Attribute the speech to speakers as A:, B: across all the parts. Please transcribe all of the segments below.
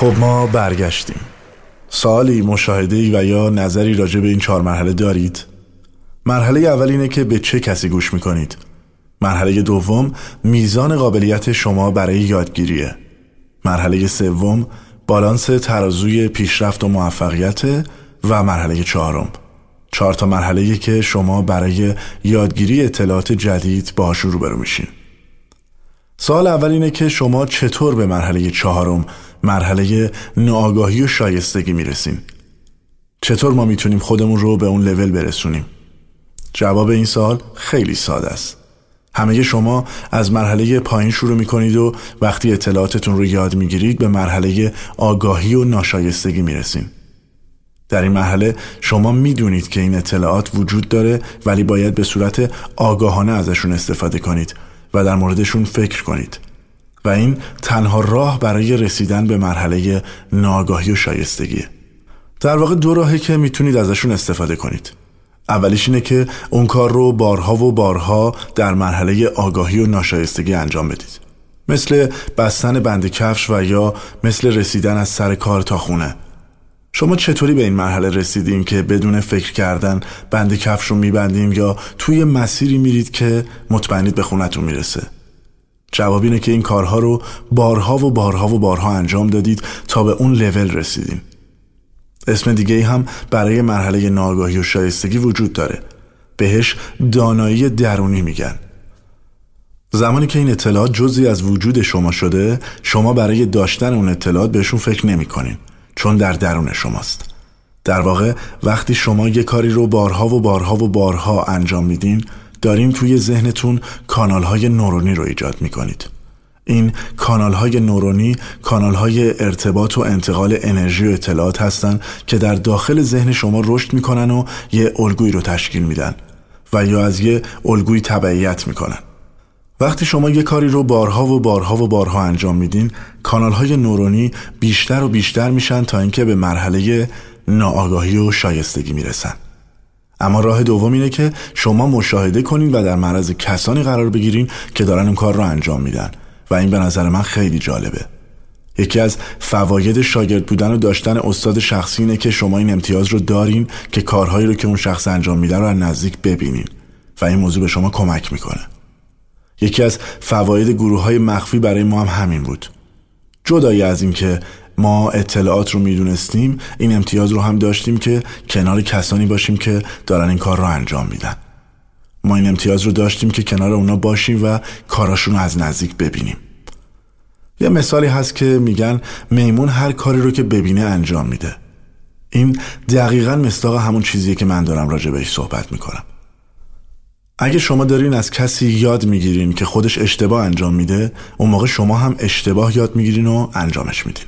A: خب ما برگشتیم. سوالی مشاهده و یا نظری راجع به این چهار مرحله دارید؟ مرحله اول اینه که به چه کسی گوش می‌کنید؟ مرحله دوم میزان قابلیت شما برای یادگیریه. مرحله سوم بالانس ترازوی پیشرفت و موفقیت. و مرحله چهارم. چهار تا مرحله که شما برای یادگیری اطلاعات جدید با روبرو میشین. سال اول اینه که شما چطور به مرحله چهارم مرحله ناآگاهی و شایستگی می‌رسیم. چطور ما می‌تونیم خودمون رو به اون لول برسونیم؟ جواب این سال خیلی ساده است. همه شما از مرحله پایین شروع می‌کنید و وقتی اطلاعاتتون رو یاد می‌گیرید به مرحله آگاهی و ناشایستگی می‌رسین. در این مرحله شما می‌دونید که این اطلاعات وجود داره ولی باید به صورت آگاهانه ازشون استفاده کنید و در موردشون فکر کنید. و این تنها راه برای رسیدن به مرحله ناگاهی و شایستگیه در واقع دو راهی که می‌تونید ازشون استفاده کنید. اولیش اینه که اون کار رو بارها و بارها در مرحله آگاهی و ناشایستگی انجام بدید. مثل بستن بند کفش و یا مثل رسیدن از سر کار تا خونه. شما چطوری به این مرحله رسیدیم که بدون فکر کردن بند کفش رو میبندیم یا توی مسیری میرید که مطمئنید به خونتون می‌رسه؟ جواب اینه که این کارها رو بارها و بارها و بارها انجام دادید تا به اون لول رسیدیم. اسم دیگه هم برای مرحله ناگاهی و شایستگی وجود داره. بهش دانایی درونی میگن. زمانی که این اطلاعات جزی از وجود شما شده شما برای داشتن اون اطلاعات بهشون فکر نمی کنین چون در درون شماست. در واقع وقتی شما یه کاری رو بارها و بارها و بارها انجام میدین دارین توی ذهنتون کانال های نورونی رو ایجاد می‌کنید. این کانال های نورونی کانال های ارتباط و انتقال انرژی و اطلاعات هستند که در داخل ذهن شما رشد می‌کنن و یه الگویی رو تشکیل میدن و یا از یه الگوی تبعیت می‌کنن. وقتی شما یه کاری رو بارها و بارها و بارها انجام میدین کانال های نورونی بیشتر و بیشتر میشن تا اینکه به مرحله ناآگاهی و شایستگی می‌رسن. اما راه دوم اینه که شما مشاهده کنین و در معرض کسانی قرار بگیرین که دارن اون کار رو انجام میدن. و این به نظر من خیلی جالبه. یکی از فواید شاگرد بودن و داشتن استاد شخصی اینه که شما این امتیاز رو دارین که کارهایی رو که اون شخص انجام میده رو از نزدیک ببینین و این موضوع به شما کمک می‌کنه. یکی از فواید گروه های مخفی برای ما هم همین بود. جدایی از اینکه ما اطلاعات رو می‌دونستیم این امتیاز رو هم داشتیم که کنار کسانی باشیم که دارن این کار رو انجام میدن. ما این امتیاز رو داشتیم که کنار اونا باشیم و کاراشون رو از نزدیک ببینیم. یه مثالی هست که میگن میمون هر کاری رو که ببینه انجام میده. این دقیقا مصداق همون چیزیه که من دارم راجع بهش صحبت می‌کنم. اگه شما دارین از کسی یاد می‌گیرین که خودش اشتباه انجام میده اون موقع شما هم اشتباه یاد می‌گیرین و انجامش میدین.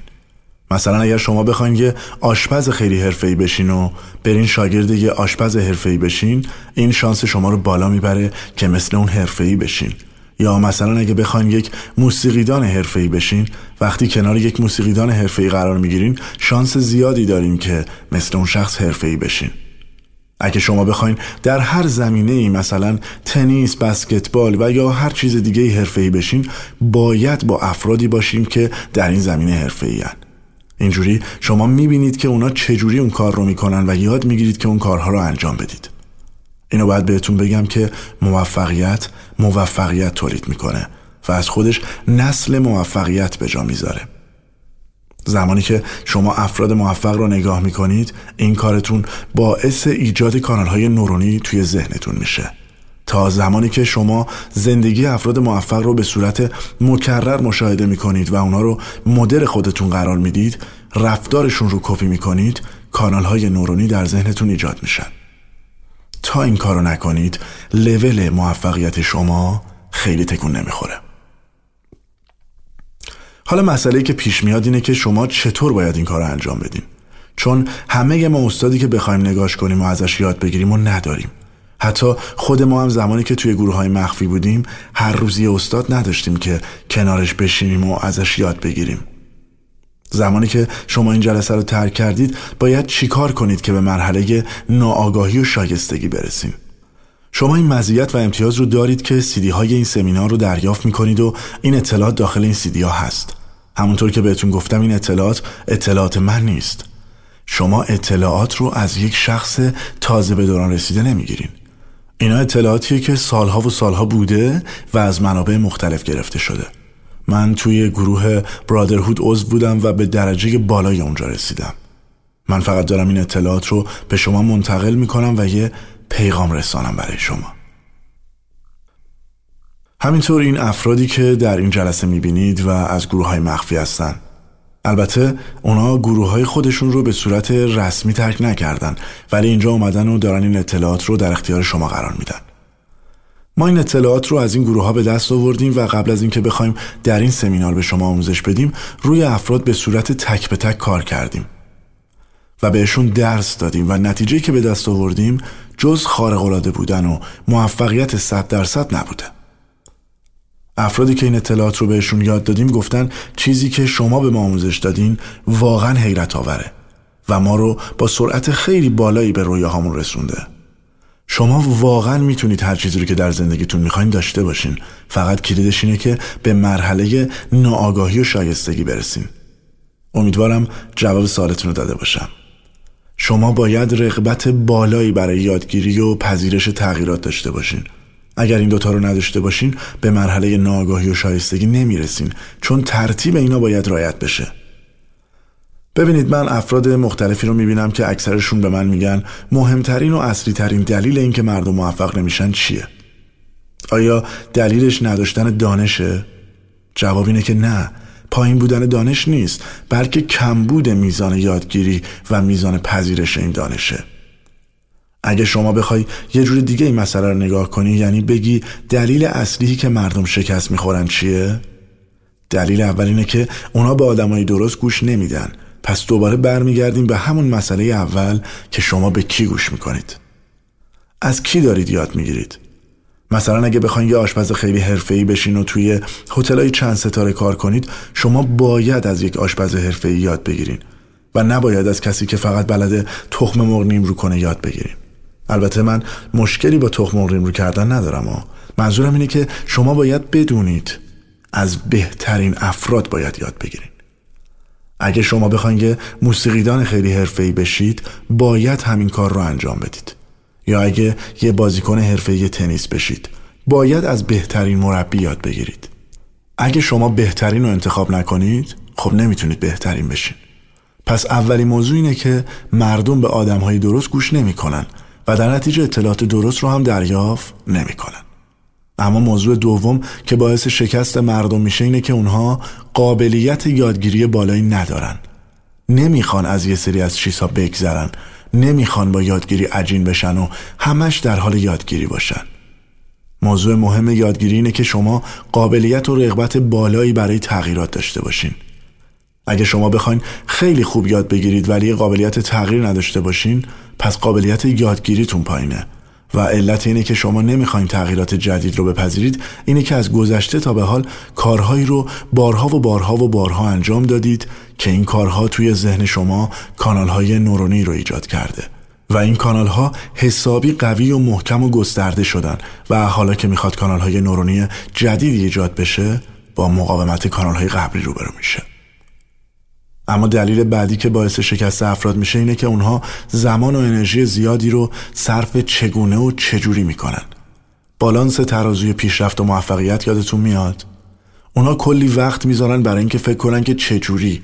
A: مثلا اگر شما بخواین یه آشپز خیلی حرفه‌ای بشین و برین شاگرد یه آشپز حرفه‌ای بشین این شانس شما رو بالا می‌بره که مثل اون حرفه‌ای بشین یا مثلا اگه بخواین یک موسیقیدان حرفه‌ای بشین وقتی کنار یک موسیقیدان حرفه‌ای قرار می‌گیرین شانس زیادی دارین که مثل اون شخص حرفه‌ای بشین اگه شما بخواین در هر زمینه ای مثلا تنیس، بسکتبال و یا هر چیز دیگه حرفه‌ای بشین باید با افرادی باشیم که در این زمینه حرفه‌ای. اینجوری شما می‌بینید که اونا چجوری اون کار رو می‌کنن و یاد می‌گیرید که اون کارها رو انجام بدید. اینو باید بهتون بگم که موفقیت موفقیت تولید می‌کنه و از خودش نسل موفقیت به جا می‌ذاره. زمانی که شما افراد موفق رو نگاه می‌کنید این کارتون باعث ایجاد کانال های نورونی توی ذهنتون میشه. زمانی که شما زندگی افراد موفق رو به صورت مکرر مشاهده می‌کنید و اونا رو مدر خودتون قرار می‌دید رفتارشون رو کپی می‌کنید کانال های نورونی در ذهنتون ایجاد میشن. تا این کارو نکنید لول موفقیت شما خیلی تکون نمی‌خوره. حالا مسئله که پیش میاد اینه که شما چطور باید این کار انجام بدین؟ چون همه ما استادی که بخوایم نگاش کنیم و ازش یاد بگیریم و نداریم. حتی خود ما هم زمانی که توی گروه های مخفی بودیم هر روزی استاد نداشتیم که کنارش بشینیم و ازش یاد بگیریم. زمانی که شما این جلسه رو ترک کردید باید چیکار کنید که به مرحله ناآگاهی و شایستگی برسیم؟ شما این مزیت و امتیاز رو دارید که سیدی های این سمینار رو دریافت می کنید و این اطلاعات داخل این سیدی ها هست. همونطور که بهتون گفتم این اطلاعات اطلاعات من نیست. شما اطلاعات رو از یک شخص تازه به دوران رسیده نمی‌گیرین. اینا اطلاعاتیه که سالها و سالها بوده و از منابع مختلف گرفته شده. من توی گروه برادرهود عضو بودم و به درجه بالای اونجا رسیدم. من فقط دارم این اطلاعات رو به شما منتقل می‌کنم و یه پیغام رسانم برای شما. همینطور این افرادی که در این جلسه می‌بینید و از گروه های مخفی هستن. البته اونا گروه های خودشون رو به صورت رسمی ترک نکردن ولی اینجا اومدن و دارن این اطلاعات رو در اختیار شما قرار میدن. ما این اطلاعات رو از این گروه ها به دست آوردیم و قبل از اینکه بخوایم در این سمینار به شما آموزش بدیم روی افراد به صورت تک به تک کار کردیم. و بهشون درس دادیم و نتیجه که به دست آوردیم جز خارق العاده بودن و موفقیت 100 درصد نبوده. افرادی که این اطلاعات رو بهشون یاد دادیم گفتن چیزی که شما به ما آموزش دادین واقعا حیرت آوره و ما رو با سرعت خیلی بالایی به رویاهامون رسونده. شما واقعا می‌تونید هر چیزی رو که در زندگیتون می‌خواین داشته باشین. فقط کلیدش اینه که به مرحله ناآگاهی و شایستگی برسین. امیدوارم جواب سوالتون رو داده باشم. شما باید رغبت بالایی برای یادگیری و پذیرش تغییرات داشته باشین. اگر این دوتا رو نداشته باشین به مرحله ناگاهی و شایستگی نمی‌رسین چون ترتیب اینا باید رایت بشه ببینید من افراد مختلفی رو می‌بینم که اکثرشون به من میگن مهمترین و اصلی ترین دلیل اینکه مردم موفق نمیشن چیه؟ آیا دلیلش نداشتن دانشه؟ جواب اینه که نه پایین بودن دانش نیست بلکه کمبود میزان یادگیری و میزان پذیرش این دانشه اگه شما بخوای یه جور دیگه این مسئله رو نگاه کنی یعنی بگی دلیل اصلی که مردم شکست می‌خورن چیه؟ دلیل اول اینه که اونا به آدمای درست گوش نمیدن. پس دوباره برمیگردیم به همون مسئله اول که شما به کی گوش می‌کنید؟ از کی دارید یاد می‌گیرید؟ مثلا اگه بخواین یه آشپز خیلی حرفه‌ای بشین و توی هتلای چند ستاره کار کنید شما باید از یک آشپز حرفه‌ای یاد بگیرین و نباید از کسی که فقط بلده تخم مرغ نیم رو کنه یاد بگیریم البته من مشکلی با تخم مرغ رو کردن ندارم و منظورم اینه که شما باید بدونید از بهترین افراد باید یاد بگیرید اگه شما بخواین که موسیقیدان خیلی حرفه‌ای بشید باید همین کار رو انجام بدید. یا اگه یه بازیکن حرفه‌ای تنیس بشید باید از بهترین مربی یاد بگیرید. اگه شما بهترین رو انتخاب نکنید خب نمی‌تونید بهترین بشین. پس اولین موضوع اینه که مردم به آدمهای درست گوش نمی‌کنن. و در نتیجه اطلاعات درست رو هم دریافت نمی‌کنن. اما موضوع دوم که باعث شکست مردم میشه اینه که اونها قابلیت یادگیری بالایی ندارن. نمی‌خوان از یه سری از چیزها بگذرن. نمی‌خوان با یادگیری عجین بشن و همش در حال یادگیری باشن. موضوع مهم یادگیری اینه که شما قابلیت و رغبت بالایی برای تغییرات داشته باشین. اگه شما بخواین خیلی خوب یاد بگیرید ولی قابلیت تغییر نداشته باشین پس قابلیت یادگیریتون پایینه. و علت اینه که شما نمی‌خواین تغییرات جدید رو بپذیرید اینه که از گذشته تا به حال کارهایی رو بارها و بارها و بارها انجام دادید که این کارها توی ذهن شما کانالهای نورونی رو ایجاد کرده. و این کانال ها حسابی قوی و محکم و گسترده شدن. و حالا که می‌خواد کانال های نورونی جدیدی ایجاد بشه با مقاومت کانال های قبلی روبرو میشه. اما دلیل بعدی که باعث شکست افراد میشه اینه که اونها زمان و انرژی زیادی رو صرف چگونه و چجوری می‌کنن. بالانس ترازوی پیشرفت و موفقیت یادتون میاد؟ اونها کلی وقت می‌ذارن برای اینکه فکر کنن که چجوری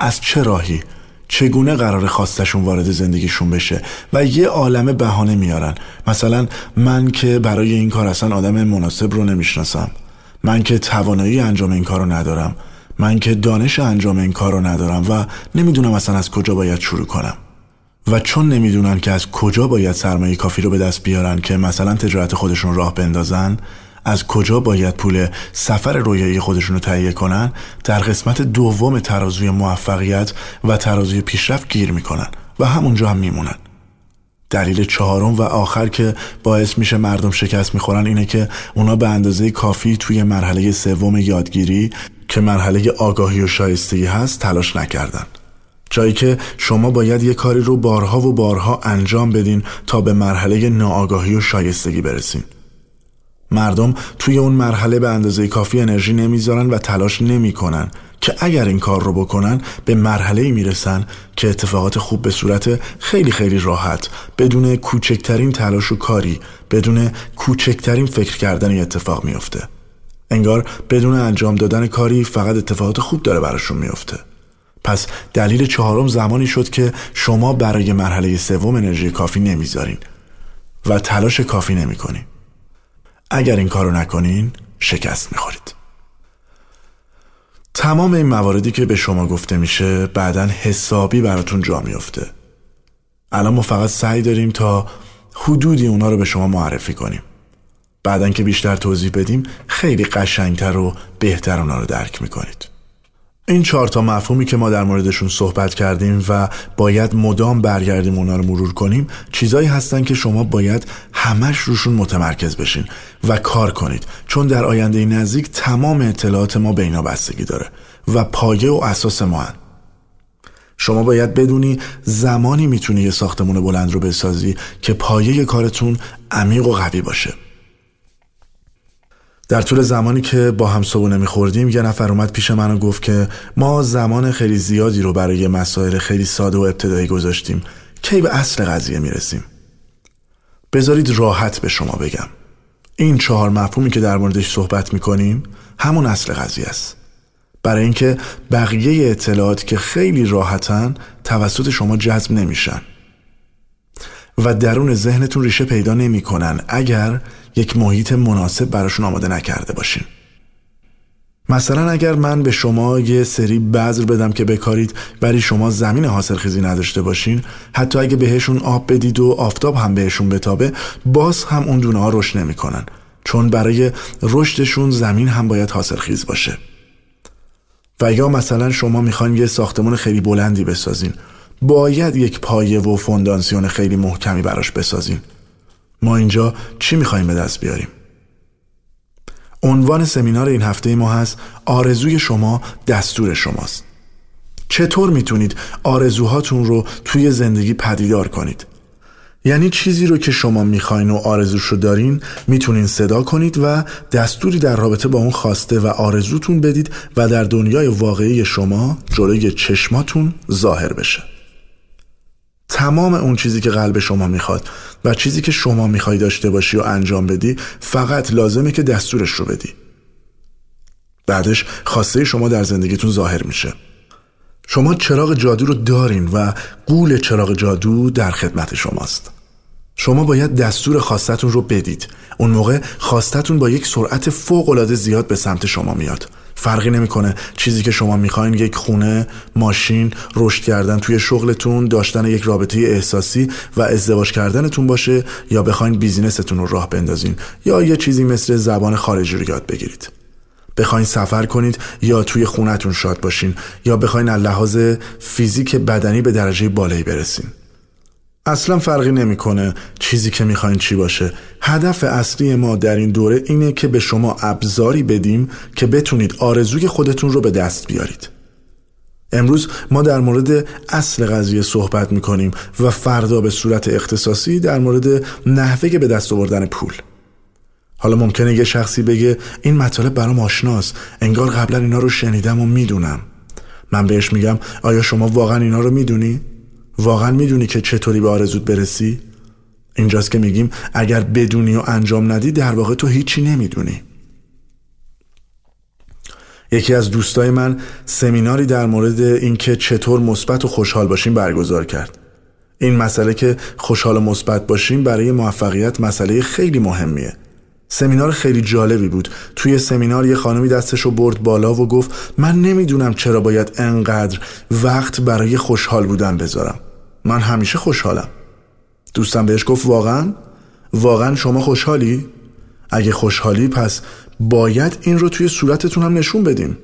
A: از چه راهی چگونه قرار خواستشون وارد زندگیشون بشه و یه عالم بهانه میارن. مثلا من که برای این کار اصلا آدم مناسب رو نمی‌شناسم. من که توانایی انجام این کار ندارم. من که دانش انجام این کار رو ندارم و نمی‌دونم اصلا از کجا باید شروع کنم. و چون نمی‌دونن که از کجا باید سرمایه کافی رو به دست بیارن که مثلا تجارت خودشون راه بندازن از کجا باید پول سفر رویایی خودشون رو تهیه کنن در قسمت دوم ترازوی موفقیت و ترازوی پیشرفت گیر می‌کنن و همونجا هم میمونن. دلیل چهارم و آخر که باعث میشه مردم شکست می‌خورن اینه که اونا به اندازه کافی توی مرحله سوم یادگیری که مرحله آگاهی و شایستگی هست تلاش نکردن. جایی که شما باید یه کاری رو بارها و بارها انجام بدین تا به مرحله ناآگاهی و شایستگی برسین. مردم توی اون مرحله به اندازه کافی انرژی نمی‌ذارن و تلاش نمی‌کنن که اگر این کار رو بکنن به مرحله می‌رسن که اتفاقات خوب به صورت خیلی خیلی راحت بدون کوچکترین تلاش و کاری بدون کوچکترین فکر کردن اتفاق میافته. انگار بدون انجام دادن کاری فقط اتفاقات خوب داره براشون میافته پس دلیل چهارم زمانی شد که شما برای مرحله سوم انرژی کافی نمی‌ذارین و تلاش کافی نمی‌کنین. اگر این کارو نکنین شکست می‌خورید. تمام این مواردی که به شما گفته میشه بعدا حسابی براتون جا میفته الان ما فقط سعی داریم تا حدودی اونا رو به شما معرفی کنیم. بعدا که بیشتر توضیح بدیم خیلی قشنگتر و بهتر اونا رو درک می‌کنید. این چهار تا مفهومی که ما در موردشون صحبت کردیم و باید مدام برگردیم اونا رو مرور کنیم چیزایی هستن که شما باید همش روشون متمرکز بشین و کار کنید. چون در آینده نزدیک تمام اطلاعات ما به اینا بستگی داره و پایه و اساس ما هن. شما باید بدونی زمانی می‌تونی یه ساختمون بلند رو بسازی که پایه کارتون عمیق و قوی باشه. در طول زمانی که با هم صبونه میخوردیم یه نفر اومد پیش من و گفت که ما زمان خیلی زیادی رو برای مسائل خیلی ساده و ابتدایی گذاشتیم. کی به اصل قضیه می‌رسیم؟ بذارید راحت به شما بگم. این چهار مفهومی که در موردش صحبت می‌کنیم همون اصل قضیه است. برای اینکه بقیه اطلاعات که خیلی راحتن توسط شما جذب نمیشن. و درون ذهنتون ریشه پیدا نمی‌کنن. اگر یک محیط مناسب براشون آماده نکرده باشین. مثلا اگر من به شما یه سری بذر بدم که بکارید ولی شما زمین حاصل خیزی نداشته باشین حتی اگه بهشون آب بدید و آفتاب هم بهشون بتابه باز هم اون دونه ها رشد نمی‌کنن. چون برای رشدشون زمین هم باید حاصل خیز باشه. و یا مثلا شما می‌خواین یه ساختمان خیلی بلندی بسازین. باید یک پایه و فونداسیون خیلی محکمی براش بسازین. ما اینجا چی می‌خوایم به دست بیاریم؟ عنوان سمینار این هفته ما هست آرزوی شما دستور شماست. چطور می‌تونید آرزوهاتون رو توی زندگی پدیدار کنید؟ یعنی چیزی رو که شما می‌خواین و آرزوش رو دارین می‌تونین صدا کنید و دستوری در رابطه با اون خواسته و آرزوتون بدید و در دنیای واقعی شما جلوی چشماتون ظاهر بشه. تمام اون چیزی که قلب شما می‌خواد و چیزی که شما می‌خوای داشته باشی و انجام بدی فقط لازمه که دستورش رو بدی. بعدش خواسته شما در زندگیتون ظاهر میشه. شما چراغ جادو رو دارین و قول چراغ جادو در خدمت شماست. شما باید دستور خواستتون رو بدید. اون موقع خواستتون با یک سرعت فوق العاده زیاد به سمت شما میاد. فرقی نمی‌کنه. چیزی که شما می‌خواین یک خونه ماشین رشد کردن توی شغلتون داشتن یک رابطه احساسی و ازدواج کردنتون باشه یا بخواین بیزینستون رو راه بندازین یا یه چیزی مثل زبان خارجی رو یاد بگیرید. بخواین سفر کنید یا توی خونتون شاد باشین یا بخواین از لحاظ فیزیک بدنی به درجه بالایی برسین. اصلا فرقی نمی‌کنه چیزی که می‌خواین چی باشه. هدف اصلی ما در این دوره اینه که به شما ابزاری بدیم که بتونید آرزوی خودتون رو به دست بیارید. امروز ما در مورد اصل قضیه صحبت می‌کنیم و فردا به صورت اختصاصی در مورد نحوه به دست آوردن پول. حالا ممکنه یه شخصی بگه این مطالب برام آشناست انگار قبلا اینا رو شنیدم و می‌دونم. من بهش میگم آیا شما واقعا اینا رو می‌دونی؟ واقعا می‌دونی که چطوری به آرزوت برسی؟ اینجاست که میگیم اگر بدونی و انجام ندی در واقع تو هیچی نمی‌دونی. یکی از دوستای من سمیناری در مورد اینکه چطور مثبت و خوشحال باشیم برگزار کرد. این مسئله که خوشحال و مثبت باشیم برای موفقیت مسئله خیلی مهمیه. سمینار خیلی جالبی بود. توی سمینار یه خانمی دستش برد بالا و گفت من نمی‌دونم چرا باید انقدر وقت برای خوشحال بودن بذارم. من همیشه خوشحالم. دوستم بهش گفت واقعا؟ واقعا شما خوشحالی؟ اگه خوشحالی پس باید این رو توی صورتتون هم نشون بدیم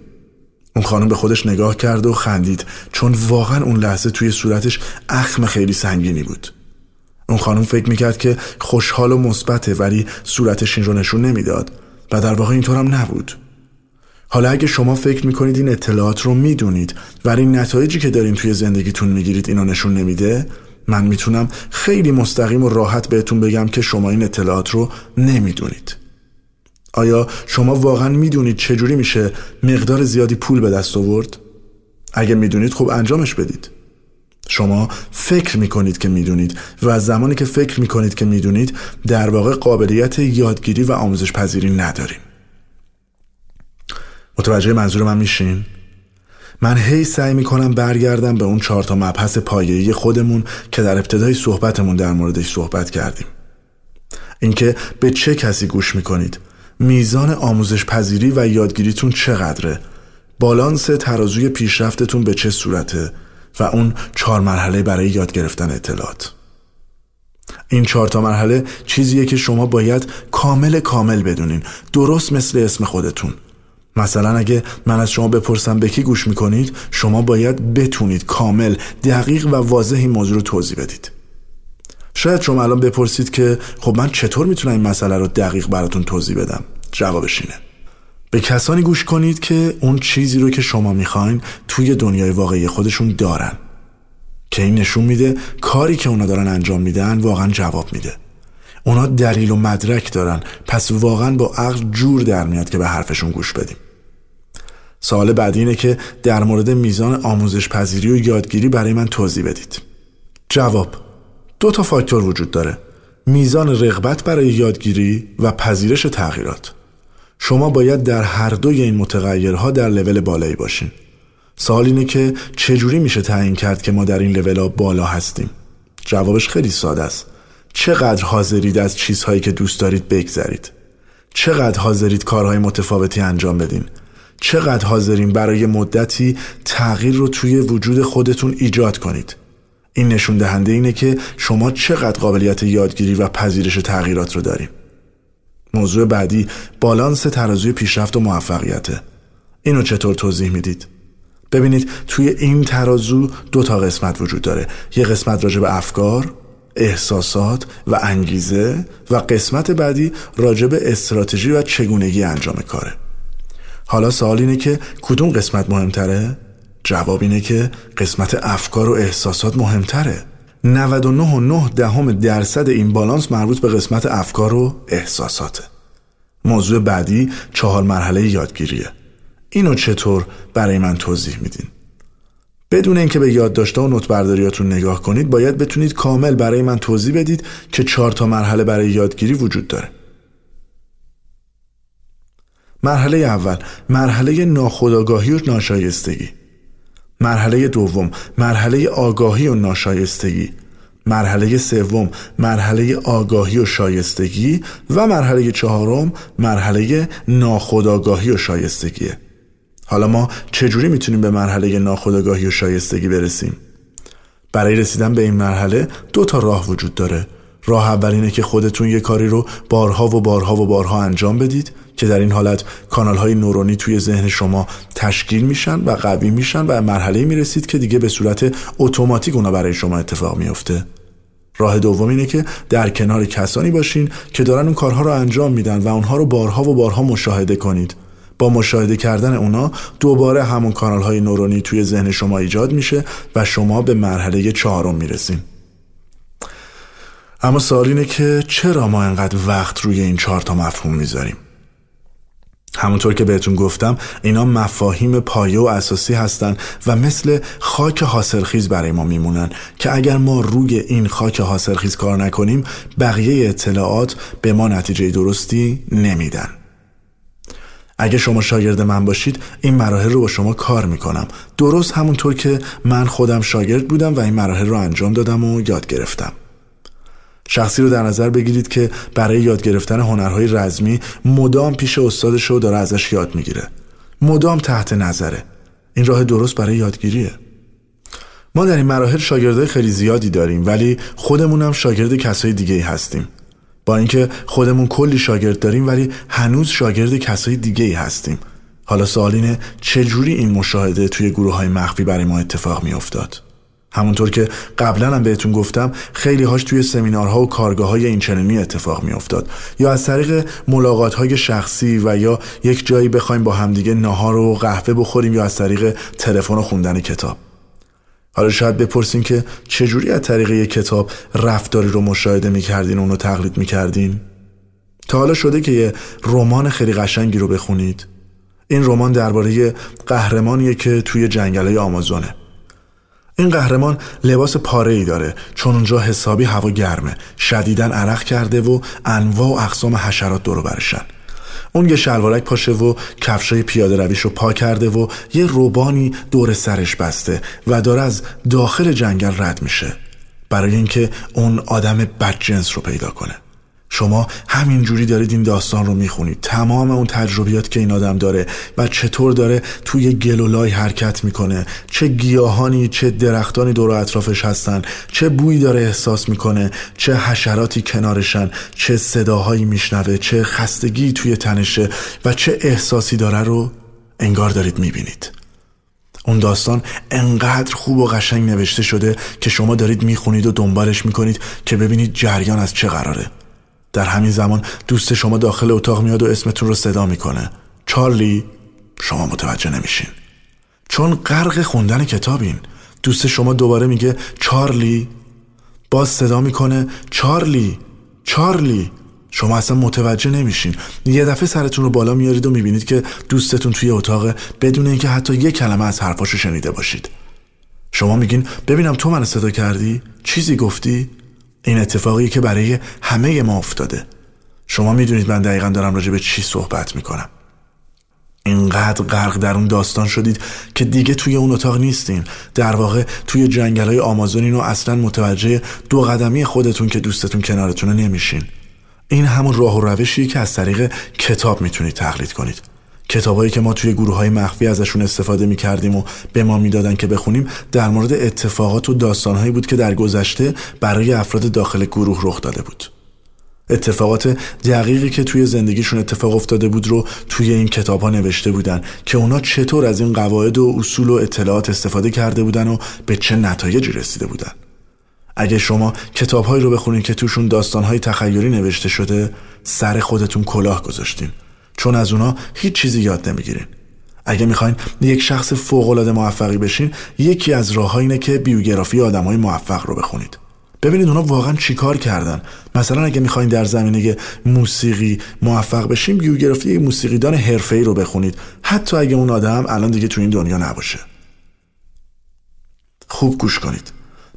A: اون خانم به خودش نگاه کرد و خندید چون واقعا اون لحظه توی صورتش اخم خیلی سنگینی بود. اون خانم فکر می‌کرد که خوشحال و مثبته ولی صورتش این رو نشون نمی‌داد و در واقع اینطور هم نبود. حالا اگه شما فکر می‌کنید این اطلاعات رو می‌دونید ولی نتایجی که دارین توی زندگیتون می‌گیرید اینو نشون نمیده من می‌تونم خیلی مستقیم و راحت بهتون بگم که شما این اطلاعات رو نمی‌دونید. آیا شما واقعا می‌دونید چجوری میشه مقدار زیادی پول به دست آورد؟ اگه می‌دونید خوب انجامش بدید. شما فکر می‌کنید که می‌دونید و از زمانی که فکر می‌کنید که می‌دونید در واقع قابلیت یادگیری و آموزش پذیری نداریم. متوجه منظور من میشین؟ من هی سعی می‌کنم برگردم به اون چهار تا مبحث پایه‌ای خودمون که در ابتدای صحبتمون در موردش صحبت کردیم. اینکه به چه کسی گوش می‌کنید؟ میزان آموزش پذیری و یادگیریتون چقدره؟ بالانس ترازوی پیشرفتتون به چه صورته و اون چهار مرحله برای یاد گرفتن اطلاعات؟ این چهار تا مرحله چیزیه که شما باید کامل کامل بدونین. درست مثل اسم خودتون. مثلا اگه من از شما بپرسم به کی گوش می‌کنید شما باید بتونید کامل دقیق و واضح این موضوع رو توضیح بدید. شاید شما الان بپرسید که خب من چطور می‌تونم این مسئله رو دقیق براتون توضیح بدم؟ جوابش اینه. به کسانی گوش کنید که اون چیزی رو که شما می‌خواین توی دنیای واقعی خودشون دارن. که این نشون میده کاری که اونا دارن انجام میدن واقعا جواب میده. اونا دلیل و مدرک دارن. پس واقعا با عقل جور در میاد که به حرفشون گوش بدیم. سوال بعدی اینه که در مورد میزان آموزش پذیری و یادگیری برای من توضیح بدید. جواب دو تا فاکتور وجود داره. میزان رغبت برای یادگیری و پذیرش تغییرات. شما باید در هر دوی این متغیرها در لول بالایی باشین. سوال اینه که چجوری میشه تعیین کرد که ما در این لول بالا هستیم؟ جوابش خیلی ساده است. چقدر حاضرید از چیزهایی که دوست دارید بگذرید؟ چقدر حاضرید کارهای متفاوتی انجام بدین؟ چقدر حاضرین برای مدتی تغییر رو توی وجود خودتون ایجاد کنید؟ این نشون دهنده اینه که شما چقدر قابلیت یادگیری و پذیرش تغییرات رو داریم موضوع بعدی بالانس ترازوی پیشرفت و موفقیته. اینو چطور توضیح می‌دید؟ ببینید توی این ترازو دو تا قسمت وجود داره. یه قسمت راجع به افکار احساسات و انگیزه و قسمت بعدی راجع به استراتژی و چگونگی انجام کاره حالا سوال اینه که کدوم قسمت مهمتره؟ جواب اینه که قسمت افکار و احساسات مهمتره 99 دهم درصد این بالانس مربوط به قسمت افکار و احساساته موضوع بعدی چهار مرحله یادگیریه اینو چطور برای من توضیح میدین؟ بدون اینکه به یادداشت‌ها و نوتبرداریاتون نگاه کنید باید بتونید کامل برای من توضیح بدید که چهار تا مرحله برای یادگیری وجود داره. مرحله اول مرحله ناخودآگاهی و ناشایستگی. مرحله دوم مرحله آگاهی و ناشایستگی. مرحله سوم مرحله آگاهی و شایستگی. و مرحله چهارم مرحله ناخودآگاهی و شایستگیه حالا ما چجوری می‌تونیم به مرحله ناخودآگاهی و شایستگی برسیم؟ برای رسیدن به این مرحله دو تا راه وجود داره. راه اول اینه که خودتون یه کاری رو بارها و بارها و بارها انجام بدید که در این حالت کانال های نورونی توی ذهن شما تشکیل میشن و قوی میشن و مرحله می‌رسید که دیگه به صورت اتوماتیک اونا برای شما اتفاق میفته راه دوم اینه که در کنار کسانی باشین که دارن اون کارها رو انجام میدن و اونها رو بارها و بارها مشاهده کنید. با مشاهده کردن اونا دوباره همون کانال های نورونی توی ذهن شما ایجاد میشه و شما به مرحله چهارم می‌رسین. اما سوال اینه که چرا ما انقدر وقت روی این چهار تا مفهوم می‌ذاریم؟ همونطور که بهتون گفتم اینا مفاهیم پایه و اساسی هستن و مثل خاک حاصلخیز برای ما میمونن که اگر ما روی این خاک حاصلخیز کار نکنیم بقیه اطلاعات به ما نتیجه درستی نمیدن. اگه شما شاگرد من باشید این مراحل رو با شما کار می‌کنم. درست همونطور که من خودم شاگرد بودم و این مراحل رو انجام دادم و یاد گرفتم. شخصی رو در نظر بگیرید که برای یاد گرفتن هنرهای رزمی مدام پیش استادش رو داره ازش یاد می‌گیره. مدام تحت نظره. این راه درست برای یادگیریه. ما در این مراحل شاگردای خیلی زیادی داریم ولی خودمون شاگرد کسای دیگه هستیم. با اینکه خودمون کلی شاگرد داریم ولی هنوز شاگرد کسای دیگه هستیم. حالا سوال اینه چجوری این مشاهده توی گروه های مخفی برای ما اتفاق می افتاد؟ همونطور که قبلا هم بهتون گفتم خیلی هاش توی سمینارها و کارگاه های اینچنینی اتفاق می افتاد یا از طریق ملاقات های شخصی و یا یک جایی بخوایم با همدیگه نهار و قهوه بخوریم یا از طریق تلفن و خوندن کتاب. حالا شاید بپرسین که چجوری از طریق یک کتاب رفتاری رو مشاهده می‌کردین و اونو تقلید می‌کردین؟ تا حالا شده که یه رمان خیلی قشنگی رو بخونید. این رمان درباره قهرمانیه که توی جنگلای آمازونه. این قهرمان لباس پاره ای داره چون اونجا حسابی هوا گرمه شدیدن عرق کرده و انواع و اقسام حشرات دور برشن. اون یه شلوارک پاشه و کفشای پیاده رویش رو پا کرده و یه روبانی دور سرش بسته و داره از داخل جنگل رد میشه. برای اینکه اون آدم بدجنس رو پیدا کنه. شما همینجوری دارید این داستان رو می‌خونید. تمام اون تجربیات که این آدم داره و چطور داره توی گلولای حرکت می‌کنه. چه گیاهانی چه درختانی دور اطرافش هستن. چه بویی داره احساس می‌کنه. چه حشراتی کنارشن. چه صداهایی میشنوه. چه خستگی توی تنشه و چه احساسی داره رو انگار دارید می‌بینید. اون داستان انقدر خوب و قشنگ نوشته شده که شما دارید می‌خونید و دنبالش می‌کنید که ببینید جریان از چه قراره. در همین زمان دوست شما داخل اتاق میاد و اسمتون رو صدا می‌کنه. چارلی شما متوجه نمیشین. چون غرق خوندن کتابین. دوست شما دوباره میگه چارلی. باز صدا می‌کنه چارلی چارلی. شما اصلا متوجه نمیشین. یه دفعه سرتون رو بالا میارید و می‌بینید که دوستتون توی اتاق بدون اینکه حتی یه کلمه از حرفاشو شنیده باشید. شما میگین ببینم تو من صدا کردی؟ چیزی گفتی؟ این اتفاقی که برای همه ما افتاده. شما می‌دونید من دقیقا دارم راجع به چی صحبت می‌کنم. اینقدر غرق در اون داستان شدید که دیگه توی اون اتاق نیستین. در واقع توی جنگل های آمازونین و اصلا متوجه دو قدمی خودتون که دوستتون کنارتونه نمیشین. این همون راه و روشیه که از طریق کتاب می‌تونید تقلید کنید. کتابایی که ما توی گروه های مخفی ازشون استفاده می کردیم و به ما می‌دادن که بخونیم در مورد اتفاقات و داستانهایی بود که در گذشته برای افراد داخل گروه رخ داده بود. اتفاقات دقیقی که توی زندگیشون اتفاق افتاده بود رو توی این کتاب ها نوشته بودن که اونا چطور از این قواعد و اصول و اطلاعات استفاده کرده بودن و به چه نتایجی رسیده بودن. اگه شما کتابهایی رو بخونید که توشون داستانهای تخیلی نوشته شده سر خودتون کلاه گذاشتین. چون از اونا هیچ چیزی یاد نمی‌گیرین. اگه می‌خواین یک شخص فوقالعاده موفقی بشین یکی از راه اینه که بیوگرافی آدم های موفق رو بخونید. ببینید اونا واقعا چیکار کردن. مثلا اگه می‌خواین در زمینه موسیقی موفق بشین بیوگرافی موسیقیدان حرفه‌ای رو بخونید. حتی اگه اون آدم الان دیگه تو این دنیا نباشه. خوب گوش کنید.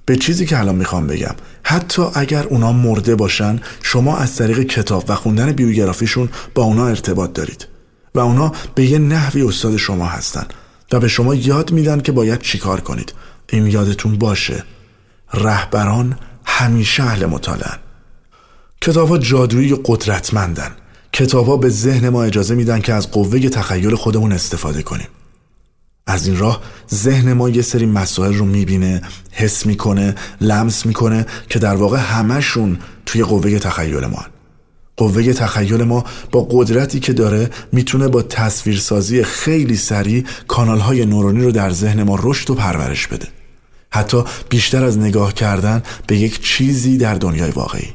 A: به چیزی که الان می‌خوام بگم. حتی اگر اونا مرده باشن شما از طریق کتاب و خوندن بیوگرافیشون با اونا ارتباط دارید. و اونا به یه نحوی استاد شما هستن. و به شما یاد میدن که باید چیکار کنید. این یادتون باشه. رهبران همیشه اهل مطالعن. کتاب ها جادویی و قدرتمندن. کتاب ها به ذهن ما اجازه میدن که از قوه تخیل خودمون استفاده کنیم. از این راه ذهن ما یه سری مسائل رو می‌بینه حس می‌کنه لمس می‌کنه که در واقع همشون توی قوه تخیل ما قوه تخیل ما با قدرتی که داره می‌تونه با تصویرسازی خیلی سریع کانالهای نورونی رو در ذهن ما رشد و پرورش بده. حتی بیشتر از نگاه کردن به یک چیزی در دنیای واقعی.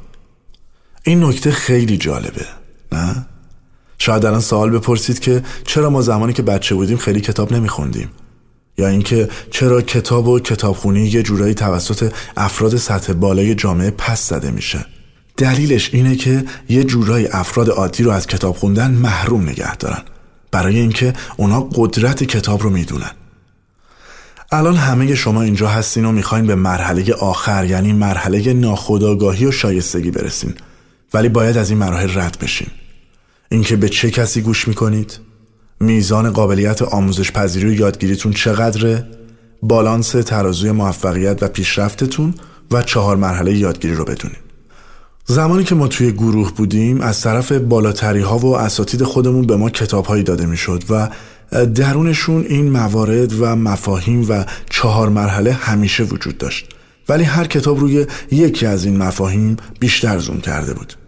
A: این نکته خیلی جالبه نه؟ شاید الان سوال بپرسید که چرا ما زمانی که بچه بودیم خیلی کتاب نمیخوندیم؟ یا اینکه چرا کتاب و کتابخونی یه جورایی توسط افراد سطح بالای جامعه پس زده میشه؟ دلیلش اینه که یه جورایی افراد عادی رو از کتاب خوندن محروم نگه دارن برای اینکه اونا قدرت کتاب رو می‌دونن. الان همه شما اینجا هستین و می‌خواین به مرحله آخر یعنی مرحله ناخودآگاهی و شایستگی برسین ولی باید از این مراحل رد بشین. اینکه به چه کسی گوش می‌کنید؟ میزان قابلیت آموزش پذیری و یادگیریتون چقدره؟ بالانس ترازوی موفقیت و پیشرفتتون و چهار مرحله یادگیری رو بدونید. زمانی که ما توی گروه بودیم از طرف بالاتری ها و اساتید خودمون به ما کتاب هایی داده می‌شد و درونشون این موارد و مفاهیم و چهار مرحله همیشه وجود داشت. ولی هر کتاب روی یکی از این مفاهیم بیشتر زوم کرده بود.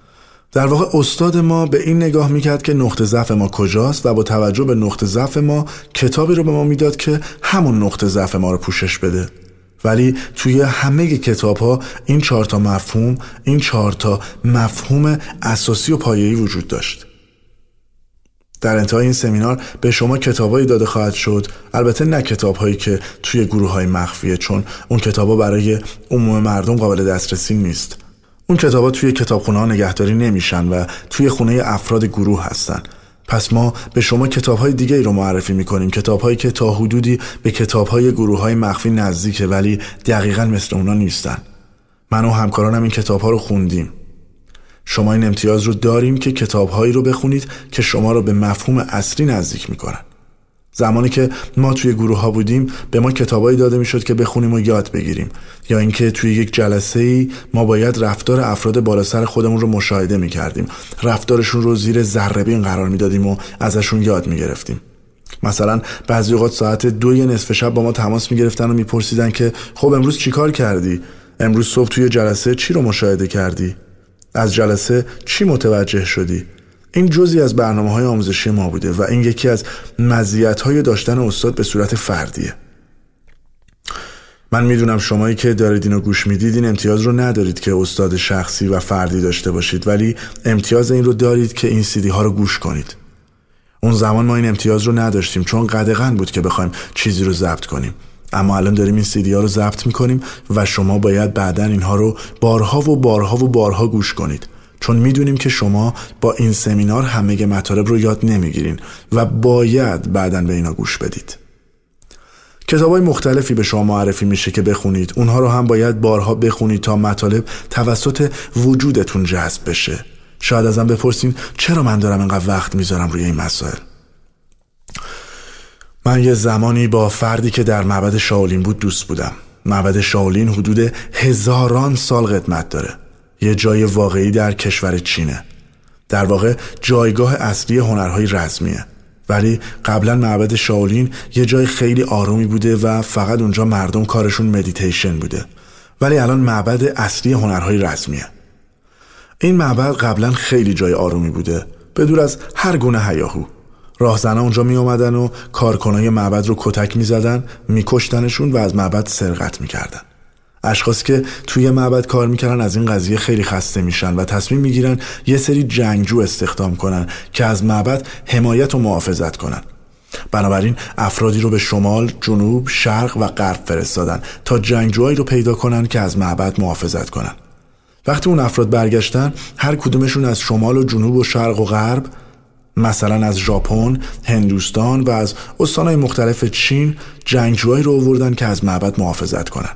A: در واقع استاد ما به این نگاه می‌کرد که نقطه ضعف ما کجاست و با توجه به نقطه ضعف ما کتابی رو به ما می‌داد که همون نقطه ضعف ما رو پوشش بده. ولی توی همه کتاب ها این چهار تا مفهوم این چهار تا مفهوم اساسی و پایه‌ای وجود داشت. در انتهای این سمینار به شما کتابایی داده خواهد شد. البته نه کتابهایی که توی گروه های مخفیه چون اون کتابا برای عموم مردم قابل دسترسی نیست. اون کتابا توی کتابخونه ها نگهداری نمیشن و توی خونه افراد گروه هستن. پس ما به شما کتاب های دیگه ای رو معرفی می‌کنیم. کتاب هایی که تا حدودی به کتاب های گروه های مخفی نزدیکه ولی دقیقا مثل اونا نیستن. من و همکارانم این کتاب ها رو خوندیم. شما این امتیاز رو داریم که کتاب هایی رو بخونید که شما رو به مفهوم اصلی نزدیک می‌کنن. زمانی که ما توی گروه ها بودیم به ما کتابایی داده می‌شد که بخونیم و یاد بگیریم. یا اینکه توی یک جلسه ای ما باید رفتار افراد بالا سر خودمون رو مشاهده می‌کردیم. رفتارشون رو زیر ذره قرار می‌دادیم و ازشون یاد می‌گرفتیم. مثلا بعضی اوقات ساعت دوی نصف شب با ما تماس می‌گرفتن و میپرسیدن که خب امروز چیکار کردی؟ امروز صبح توی جلسه چی رو مشاهده کردی؟ از جلسه چی متوجه شدی؟ این جزی از برنامه های آموزشی ما بوده و این یکی از مزیت های داشتن استاد به صورت فردیه. من می‌دونم شمایی که دارید اینو گوش می‌دید این امتیاز رو ندارید که استاد شخصی و فردی داشته باشید ولی امتیاز این رو دارید که این سیدی ها رو گوش کنید. اون زمان ما این امتیاز رو نداشتیم چون قدغن بود که بخوایم چیزی رو ضبط کنیم. اما الان داریم این سیدی ها رو ضبط می‌کنیم و شما باید بعدا اینها رو بارها و بارها و بارها گوش کنید. چون می‌دونیم که شما با این سمینار همه مطالب رو یاد نمی‌گیرین و باید بعدا به اینا گوش بدید. کتاب های مختلفی به شما معرفی میشه که بخونید. اونها رو هم باید بارها بخونید تا مطالب توسط وجودتون جذب بشه. شاید ازم بپرسین چرا من دارم اینقدر وقت می‌ذارم روی این مسائل؟ من یه زمانی با فردی که در معبد شاولین بود دوست بودم. معبد شاولین حدود هزاران سال قدمت داره. یه جای واقعی در کشور چینه. در واقع جایگاه اصلی هنرهای رزمیه ولی قبلا معبد شاولین یه جای خیلی آرومی بوده و فقط اونجا مردم کارشون مدیتیشن بوده. ولی الان معبد اصلی هنرهای رزمیه این معبد قبلا خیلی جای آرومی بوده. بدور از هر گونه هیاهو. راهزنها اونجا می اومدن و کارکنای معبد رو کتک می زدن می و از معبد سرقت می کردن. اشخاصی که توی معبد کار می‌کردن از این قضیه خیلی خسته میشن و تصمیم می‌گیرن یه سری جنگجو استخدام کنن که از معبد حمایت و محافظت کنن. بنابراین افرادی رو به شمال، جنوب، شرق و غرب فرستادن تا جنگجوهایی رو پیدا کنن که از معبد محافظت کنن. وقتی اون افراد برگشتن هر کدومشون از شمال و جنوب و شرق و غرب مثلا از ژاپن، هندوستان و از استانهای مختلف چین جنگجوهایی رو آوردن که از معبد محافظت کنن.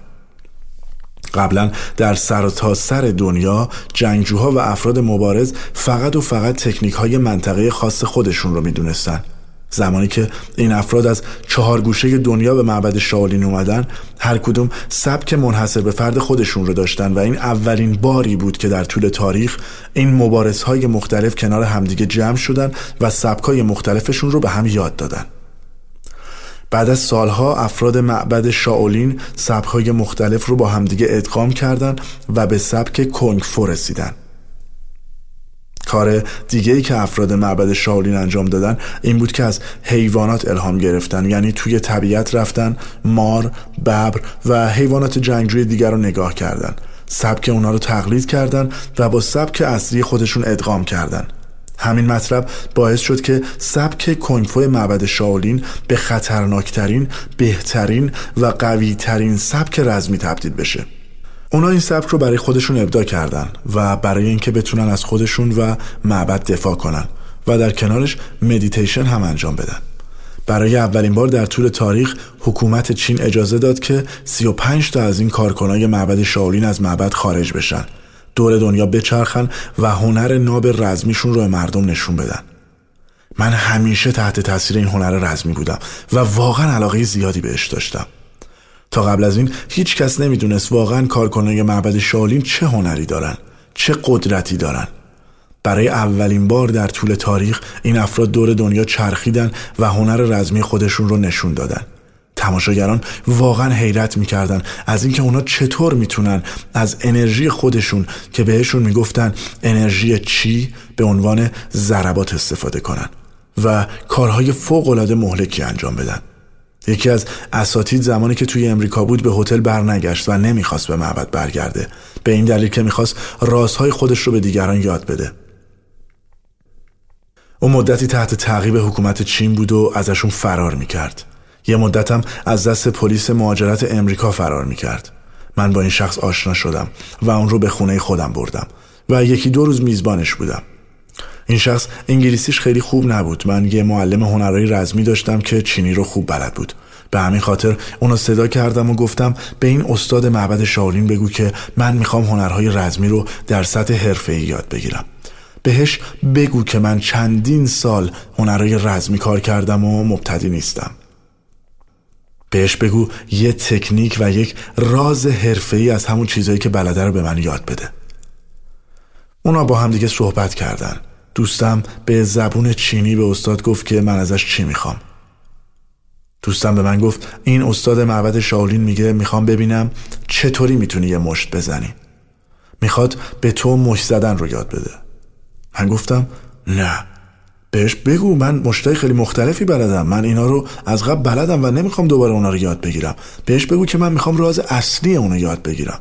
A: قبلا در سر تا سر دنیا جنگجوها و افراد مبارز فقط و فقط تکنیک های منطقه خاص خودشون رو می‌دونستن. زمانی که این افراد از چهار گوشه دنیا به معبد شاولین اومدن هر کدوم سبک منحصر به فرد خودشون رو داشتن و این اولین باری بود که در طول تاریخ این مبارز های مختلف کنار همدیگه جمع شدن و سبک های مختلفشون رو به هم یاد دادن. بعد از سالها افراد معبد شاولین سبکهای مختلف رو با همدیگه ادغام کردند و به سبک کنگ فو رسیدن. کار دیگه ای که افراد معبد شاولین انجام دادن این بود که از حیوانات الهام گرفتن یعنی توی طبیعت رفتن مار، ببر و حیوانات جنگجوی دیگر رو نگاه کردن. سبک اونا رو تقلید کردن و با سبک اصلی خودشون ادغام کردن. همین مطلب باعث شد که سبک کنگفو معبد شاولین به خطرناکترین، بهترین و قویترین سبک رزمی تبدیل بشه. اونا این سبک رو برای خودشون ابداع کردن و برای اینکه بتونن از خودشون و معبد دفاع کنن و در کنارش مدیتیشن هم انجام بدن. برای اولین بار در طول تاریخ حکومت چین اجازه داد که 35 تا از این کارکنای معبد شاولین از معبد خارج بشن دور دنیا بچرخن و هنر ناب رزمیشون رو به مردم نشون بدن. من همیشه تحت تاثیر این هنر رزمی بودم و واقعا علاقه زیادی بهش داشتم. تا قبل از این هیچ کس نمی‌دونست واقعا کارکنای معبد شالین چه هنری دارن چه قدرتی دارن. برای اولین بار در طول تاریخ این افراد دور دنیا چرخیدن و هنر رزمی خودشون رو نشون دادن. تماشاگران واقعا حیرت می‌کردن از اینکه اونا چطور می‌تونن از انرژی خودشون که بهشون می‌گفتن انرژی چی به عنوان ضربات استفاده کنن و کارهای فوق العاده مهلکی انجام بدن. یکی از اساتید زمانی که توی امریکا بود به هتل برنگشت و نمی‌خواست به معبد برگرده. به این دلیل که می‌خواست رازهای خودش رو به دیگران یاد بده. او مدتی تحت تعقیب حکومت چین بود و ازشون فرار می‌کرد. یه مدتم از دست پلیس مهاجرت امریکا فرار می‌کرد. من با این شخص آشنا شدم و اون رو به خونه خودم بردم و یکی دو روز میزبانش بودم. این شخص انگلیسیش خیلی خوب نبود. من یه معلم هنرهای رزمی داشتم که چینی رو خوب بلد بود. به همین خاطر اونو صدا کردم و گفتم به این استاد معبد شاولین بگو که من می‌خوام هنرهای رزمی رو در سطح حرفه‌ای یاد بگیرم. بهش بگو که من چندین سال هنرهای رزمی کار کردم و مبتدی نیستم. بهش بگو یه تکنیک و یک راز حرفه‌ای از همون چیزایی که بلده رو به من یاد بده. اونا با هم دیگه صحبت کردن. دوستم به زبون چینی به استاد گفت که من ازش چی می‌خوام. دوستم به من گفت این استاد معبد شاولین میگه می‌خوام ببینم چطوری می‌تونی یه مشت بزنی. می‌خواد به تو مشت زدن رو یاد بده. من گفتم نه. بهش بگو من مشتای خیلی مختلفی بلدم. من اینا رو از قبل بلدم و نمی‌خوام دوباره اونا رو یاد بگیرم. بهش بگو که من می‌خوام راز اصلی اونو یاد بگیرم.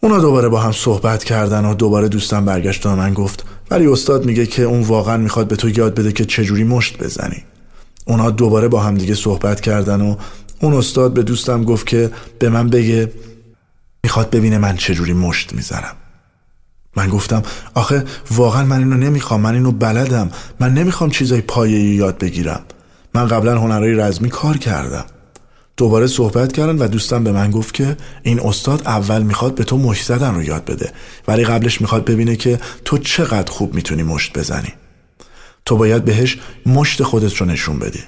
A: اونا دوباره با هم صحبت کردن و دوباره دوستم برگشت و من گفت ولی استاد میگه که اون واقعا می‌خواد به تو یاد بده که چجوری مشت بزنی. اونا دوباره با هم دیگه صحبت کردن و اون استاد به دوستم گفت که به من بگه می‌خواد ببینه من چجوری مشت می‌زنم. من گفتم آخه واقعا من اینو نمی‌خوام من اینو بلدم. من نمی‌خوام چیزای پایه‌ای یاد بگیرم. من قبلا هنرهای رزمی کار کردم. دوباره صحبت کردن و دوستم به من گفت که این استاد اول می‌خواد به تو مشت زدن رو یاد بده ولی قبلش می‌خواد ببینه که تو چقدر خوب می‌تونی مشت بزنی. تو باید بهش مشت خودت رو نشون بدی.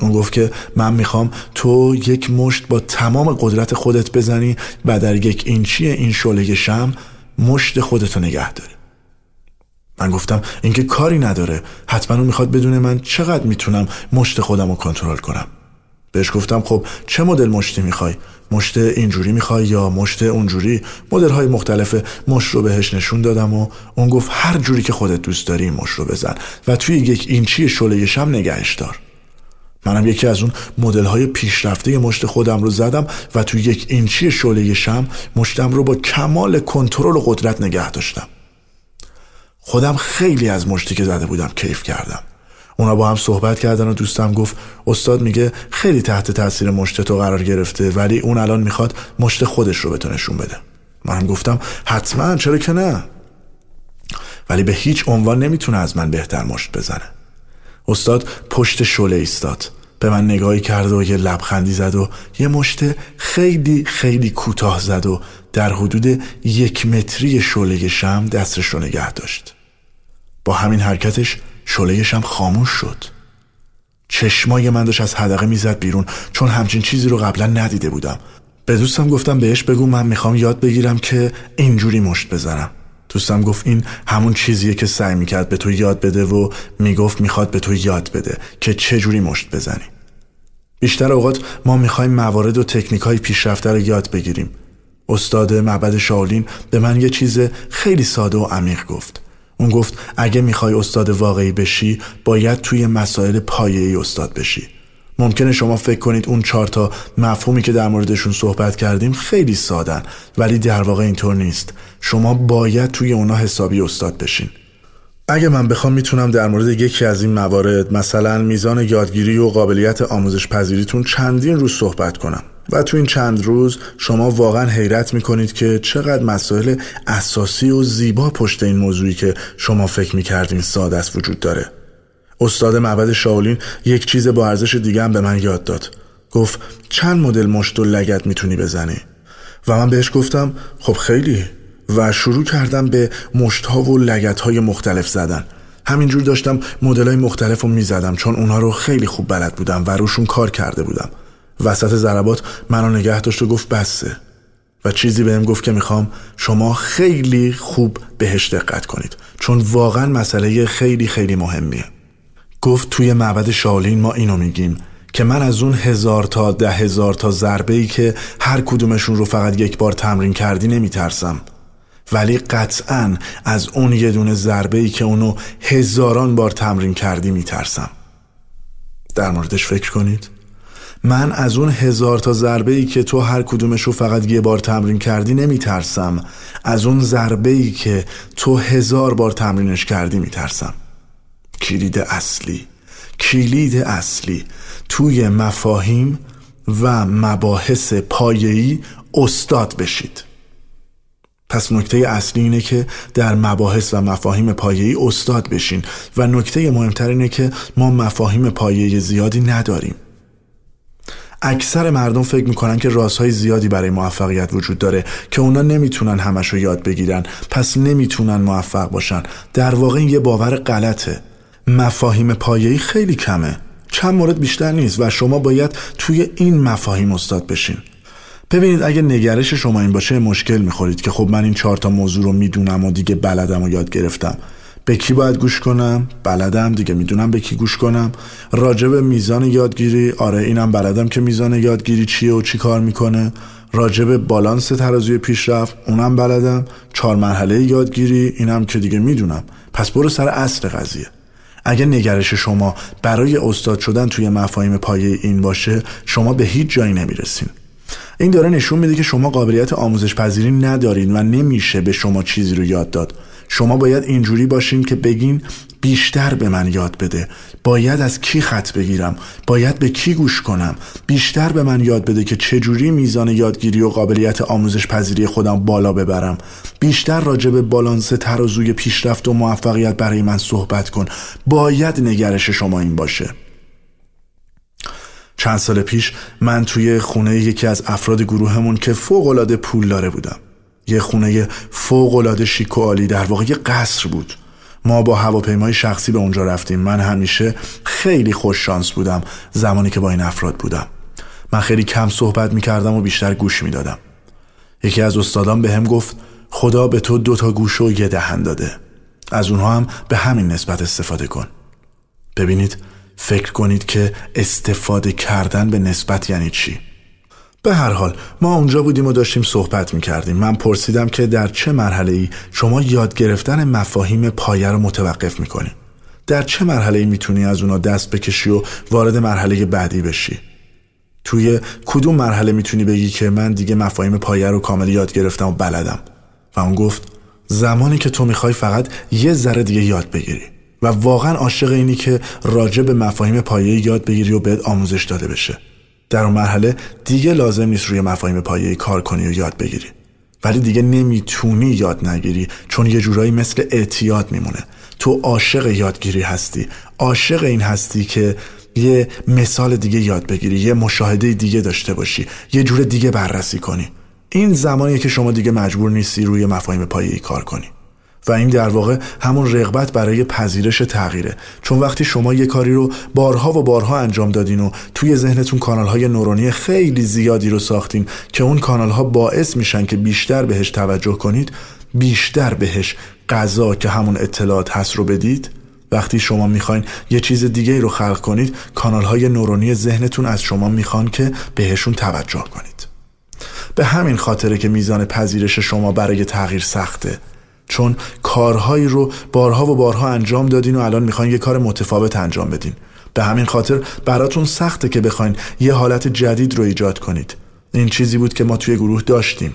A: اون گفت که من می‌خوام تو یک مشت با تمام قدرت خودت بزنی و در یک اینچی این شعله شم مشت خودتو نگه داره من گفتم اینکه کاری نداره. حتما اون می‌خواد بدونه من چقدر می‌تونم مشت خودم رو کنترل کنم. بهش گفتم خب چه مدل مشتی می‌خوای؟ مشت اینجوری می‌خوای یا مشت اونجوری؟ مدل های مختلف مشت رو بهش نشون دادم و اون گفت هر جوری که خودت دوست داری مشت رو بزن و توی یک اینچی شله شم نگهش دار. منم یکی از اون مدل های پیشرفته مشت خودم رو زدم و توی یک اینچی شله شم مشتم رو با کمال کنترل و قدرت نگه داشتم. خودم خیلی از مشتی که زده بودم کیف کردم. اونا با هم صحبت کردن و دوستم گفت استاد میگه خیلی تحت تاثیر مشت تو قرار گرفته ولی اون الان می‌خواد مشت خودش رو به تو نشون بده. منم گفتم حتما چرا که نه؟ ولی به هیچ عنوان نمی‌تونه از من بهتر مشت بزنه. استاد پشت شله ایستاد. به من نگاهی کرد و یه لبخندی زد و یه مشت خیلی خیلی کوتاه زد و در حدود یک متری شله شم دستش رو نگه داشت. با همین حرکتش شلهش هم خاموش شد. چشمای من داشت از حدقه می‌زد بیرون چون همچین چیزی رو قبلا ندیده بودم. به دوستم گفتم بهش بگو من می‌خوام یاد بگیرم که اینجوری مشت بزنم. دوستم گفت این همون چیزیه که سعی می‌کرد به تو یاد بده و می‌گفت می‌خواد به تو یاد بده که چه جوری مشت بزنی. بیشتر اوقات ما می‌خوایم موارد و تکنیک های پیشرفته رو یاد بگیریم. استاد معبد شاولین به من یه چیز خیلی ساده و عمیق گفت. اون گفت اگه می‌خوای استاد واقعی بشی باید توی مسائل پایه‌ای استاد بشی. ممکنه شما فکر کنید اون چهار تا مفهومی که در موردشون صحبت کردیم خیلی سادن ولی در واقع اینطور نیست. شما باید توی اونا حسابی استاد بشین. اگه من بخوام می‌تونم در مورد یکی از این موارد مثلا میزان یادگیری و قابلیت آموزش پذیریتون چندین روز صحبت کنم. و تو این چند روز شما واقعا حیرت می‌کنید که چقدر مسائل اساسی و زیبا پشت این موضوعی که شما فکر می‌کردین ساده است وجود داره. استاد معبد شاولین یک چیز با ارزش دیگه هم به من یاد داد. گفت چند مدل مشت و لگت می‌تونی بزنی؟ و من بهش گفتم خب خیلی. و شروع کردم به مشت ها و لگت های مختلف زدن. همینجور داشتم مدل های مختلف رو می‌زدم چون اونها رو خیلی خوب بلد بودم و روشون کار کرده بودم. وسط ضربات منو نگه داشت و گفت بسه. و چیزی بهم گفت که می‌خوام شما خیلی خوب بهش دقت کنید چون واقعا مسئله خیلی خیلی مهمیه. گفت توی معبد شالین ما اینو میگیم که من از اون هزار تا ده هزار تا ضربه ای که هر کدومشون رو فقط یک بار تمرین کردی نمیترسم. ولی قطعا از اون یه دونه ضربه ای که اونو هزاران بار تمرین کردی میترسم. در موردش فکر کنید؟ من از اون هزار تا ضربه ای که تو هر کدومش رو فقط یه بار تمرین کردی نمیترسم. از اون ضربه ای که تو هزار بار تمرینش کردی میترسم. کلید اصلی کلید اصلی توی مفاهیم و مباحث پایه‌ای استاد بشید. پس نکته اصلی اینه که در مباحث و مفاهیم پایه‌ای استاد بشین و نکته مهمتر اینه که ما مفاهیم پایه‌ای زیادی نداریم. اکثر مردم فکر می‌کنن که رازهای زیادی برای موفقیت وجود داره که اونا نمی‌تونن همش رو یاد بگیرن پس نمی‌تونن موفق باشن. در واقع این یه باور غلطه. مفاهیم پایه‌ای خیلی کمه. چند مورد بیشتر نیست و شما باید توی این مفاهیم استاد بشین. ببینید اگه نگرش شما این باشه مشکل می‌خورید که خب من این چهار تا موضوع رو می‌دونم و دیگه بلدم و یاد گرفتم. به کی باید گوش کنم؟ بلدم دیگه می‌دونم به کی گوش کنم. راجع به میزان یادگیری آره اینم بلدم که میزان یادگیری چیه و چی کار می‌کنه. راجع بالانس ترازوی پیشرفت اونم بلدم. چهار مرحله یادگیری اینم که دیگه می‌دونم. پس برو سر اصل قضیه. اگه نگرش شما برای استاد شدن توی مفاهیم پایه این باشه شما به هیچ جایی نمی‌رسین. این داره نشون میده که شما قابلیت آموزش پذیری ندارین و نمیشه به شما چیزی رو یاد داد. شما باید اینجوری باشین که بگین بیشتر به من یاد بده. باید از کی خط بگیرم؟ باید به کی گوش کنم؟ بیشتر به من یاد بده که چجوری میزان یادگیری و قابلیت آموزش پذیری خودم بالا ببرم. بیشتر راجع به بالانس ترازوی پیشرفت و موفقیت برای من صحبت کن. باید نگرش شما این باشه. چند سال پیش من توی خونه یکی از افراد گروهمون که فوقالعاده پول داره بودم. یه خونه فوقالعاده شیک و عالی در واقع یه قصر بود. ما با هواپیمای شخصی به اونجا رفتیم. من همیشه خیلی خوش شانس بودم زمانی که با این افراد بودم. من خیلی کم صحبت می‌کردم و بیشتر گوش می‌دادم. یکی از استادان به هم گفت خدا به تو دو تا گوش و یه دهن داده. از اونها هم به همین نسبت استفاده کن. ببینید فکر کنید که استفاده کردن به نسبت یعنی چی؟ به هر حال ما اونجا بودیم و داشتیم صحبت می کردیم من پرسیدم که در چه مرحله ای شما یاد گرفتن مفاهیم پایه رو متوقف می کنی؟ در چه مرحله ای می‌تونی از اونا دست بکشی و وارد مرحله بعدی بشی؟ توی کدوم مرحله می‌تونی بگی که من دیگه مفاهیم پایه رو کامل یاد گرفتم و بلدم؟ و اون گفت زمانی که تو می‌خوای فقط یه ذره دیگه یاد بگیری و واقعا عاشق اینی که راجع به مفاهیم پایه یاد بگیری و بهت آموزش داده بشه. در اون مرحله دیگه لازم نیست روی مفاهیم پایه کار کنی و یاد بگیری. ولی دیگه نمی‌تونی یاد نگیری چون یه جورایی مثل اعتیاد میمونه. تو عاشق یادگیری هستی. عاشق این هستی که یه مثال دیگه یاد بگیری یه مشاهده دیگه داشته باشی یه جور دیگه بررسی کنی. این زمانیه که شما دیگه مجبور نیستی روی مفاهیم پایه‌ای کار کنی. و این در واقع همون رغبت برای پذیرش تغییره. چون وقتی شما یه کاری رو بارها و بارها انجام دادین و توی ذهنتون کانال های نورانی خیلی زیادی رو ساختین که اون کانال ها باعث میشن که بیشتر بهش توجه کنید بیشتر بهش غذا که همون اطلاعات هست رو بدید. وقتی شما می‌خواین یه چیز دیگه رو خلق کنید کانال های نورانی ذهنتون از شما می‌خوان که بهشون توجه کنید. به همین خاطره که میزان پذیرش شما برای تغییر سخته. چون کارهایی رو بارها و بارها انجام دادین و الان می‌خواین یه کار متفاوت انجام بدین. به همین خاطر براتون سخته که بخواین یه حالت جدید رو ایجاد کنید. این چیزی بود که ما توی گروه داشتیم.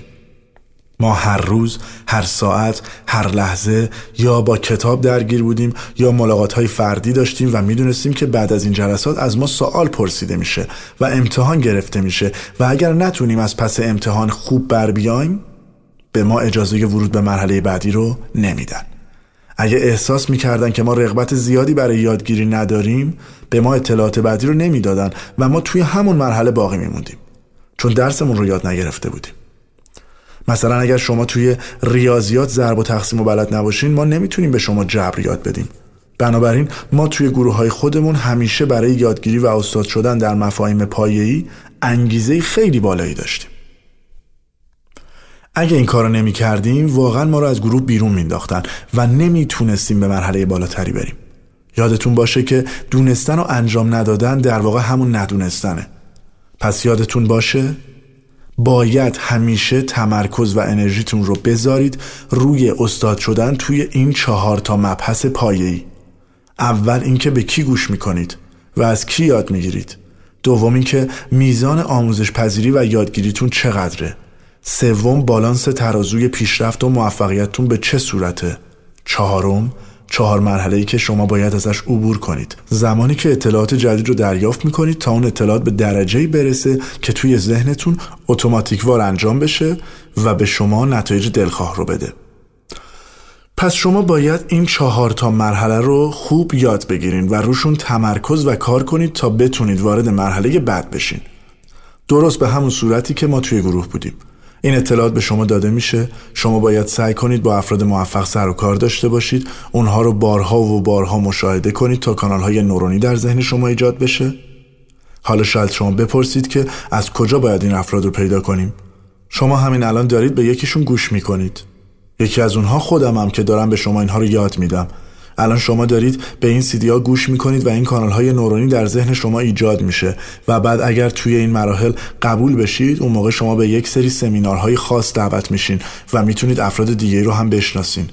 A: ما هر روز، هر ساعت، هر لحظه یا با کتاب درگیر بودیم یا ملاقات های فردی داشتیم و می‌دونستیم که بعد از این جلسات از ما سوال پرسیده میشه و امتحان گرفته میشه و اگر نتونیم از پس امتحان خوب بر بیایم به ما اجازه ورود به مرحله بعدی رو نمیدن. اگه احساس می‌کردن که ما رغبت زیادی برای یادگیری نداریم به ما اطلاعات بعدی رو نمی‌دادن و ما توی همون مرحله باقی میموندیم. چون درسمون رو یاد نگرفته بودیم. مثلا اگر شما توی ریاضیات ضرب و تقسیم و بلد نباشین ما نمی‌تونیم به شما جبر یاد بدیم. بنابراین ما توی گروه های خودمون همیشه برای یادگیری و استاد شدن در مفاهیم پایه‌ای انگیزه خیلی بالایی داشتیم. اگه این کارو نمی کردیم واقعا ما رو از گروه بیرون مینداختن و نمی‌تونستیم به مرحله بالاتری بریم. یادتون باشه که دونستن و انجام ندادن در واقع همون ندونستنه. پس یادتون باشه؟ باید همیشه تمرکز و انرژیتون رو بذارید روی استاد شدن توی این چهار تا مبحث پایه‌ای. اول اینکه به کی گوش می‌کنید و از کی یاد می‌گیرید. دوم اینکه میزان آموزش پذیری و یادگیریتون چقدره. سوم بالانس ترازوی پیشرفت و موفقیتتون به چه صورته؟ چهارم چهار مرحله ای که شما باید ازش عبور کنید. زمانی که اطلاعات جدید رو دریافت می‌کنید تا اون اطلاعات به درجه برسه که توی ذهنتون اتوماتیک وار انجام بشه و به شما نتایج دلخواه رو بده. پس شما باید این چهار تا مرحله رو خوب یاد بگیرین و روشون تمرکز و کار کنید تا بتونید وارد مرحله بعد بشین. درست به همون صورتی که ما توی گروه بودیم. این اطلاعات به شما داده میشه. شما باید سعی کنید با افراد موفق سر و کار داشته باشید. اونها رو بارها و بارها مشاهده کنید تا کانال های نورونی در ذهن شما ایجاد بشه. حالا شاید شما بپرسید که از کجا باید این افراد رو پیدا کنیم. شما همین الان دارید به یکیشون گوش می‌کنید. یکی از اونها خودم هم که دارم به شما اینها رو یاد میدم. الان شما دارید به این سیدی ها گوش می‌کنید و این کانال های نورونی در ذهن شما ایجاد میشه. و بعد اگر توی این مراحل قبول بشید اون موقع شما به یک سری سمینارهای خاص دعوت میشین و می‌تونید افراد دیگه رو هم بشناسین.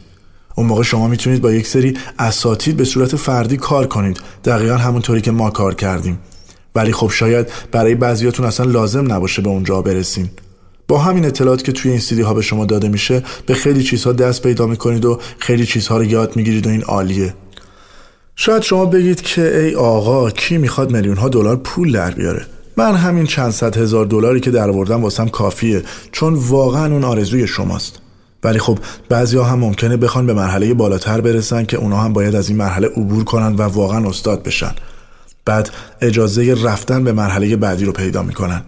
A: اون موقع شما می‌تونید با یک سری اساتید به صورت فردی کار کنید. دقیقا همونطوری که ما کار کردیم. ولی خب شاید برای بعضیاتون اصلا لازم نباشه به اونجا برسین. با همین اطلاعات که توی این سیدی ها به شما داده میشه به خیلی چیزها دست پیدا می‌کنید و خیلی چیزها رو یاد می‌گیرید و این عالیه. شاید شما بگید که ای آقا کی می‌خواد میلیون ها دلار پول در بیاره؟ من همین چند صد هزار دلاری که در آوردم واسم کافیه چون واقعا اون آرزوی شماست. ولی خب بعضی ها هم ممکنه بخوان به مرحله بالاتر برسن که اونا هم باید از این مرحله عبور کنن و واقعا استاد بشن. بعد اجازه رفتن به مرحله بعدی رو پیدا می‌کنن.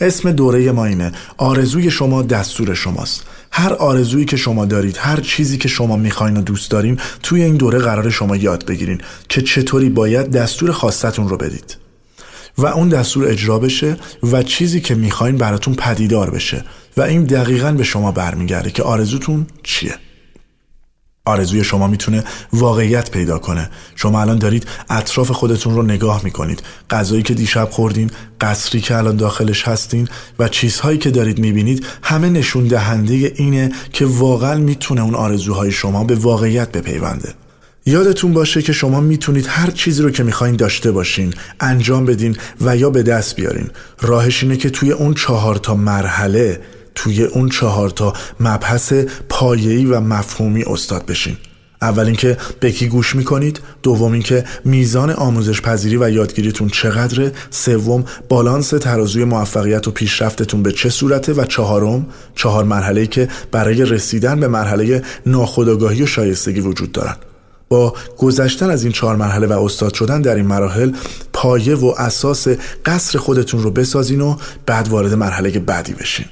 A: اسم دوره ما اینه. آرزوی شما دستور شماست. هر آرزویی که شما دارید هر چیزی که شما می‌خواین و دوست دارین توی این دوره قرار شما یاد بگیرین که چطوری باید دستور خواستتون رو بدید. و اون دستور اجرا بشه و چیزی که می‌خواین براتون پدیدار بشه. و این دقیقا به شما برمیگرده که آرزوتون چیه. آرزوی شما می‌تونه واقعیت پیدا کنه. شما الان دارید اطراف خودتون رو نگاه می‌کنید. غذایی که دیشب خوردین قصری که الان داخلش هستین و چیزهایی که دارید می‌بینید همه نشون دهنده اینه که واقعا می‌تونه اون آرزوهای شما به واقعیت بپیونده. یادتون باشه که شما می‌تونید هر چیزی رو که می‌خواین داشته باشین انجام بدین و یا به دست بیارین. راهش اینه که توی اون چهار تا مرحله توی اون چهار تا مبحث پایه‌ای و مفهومی استاد بشین. اول اینکه به کی گوش می‌کنید دوم اینکه میزان آموزش پذیری و یادگیریتون چقدره سوم بالانس ترازوی موفقیت و پیشرفتتون به چه صورته و چهارم چهار مرحله که برای رسیدن به مرحله ناخودآگاهی و شایستگی وجود دارن. با گذشتن از این چهار مرحله و استاد شدن در این مراحل پایه و اساس قصر خودتون رو بسازین و بعد وارد مرحله بعدی بشین.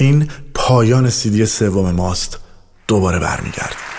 A: این پایان سیدی سوم ماست. دوباره برمیگردیم.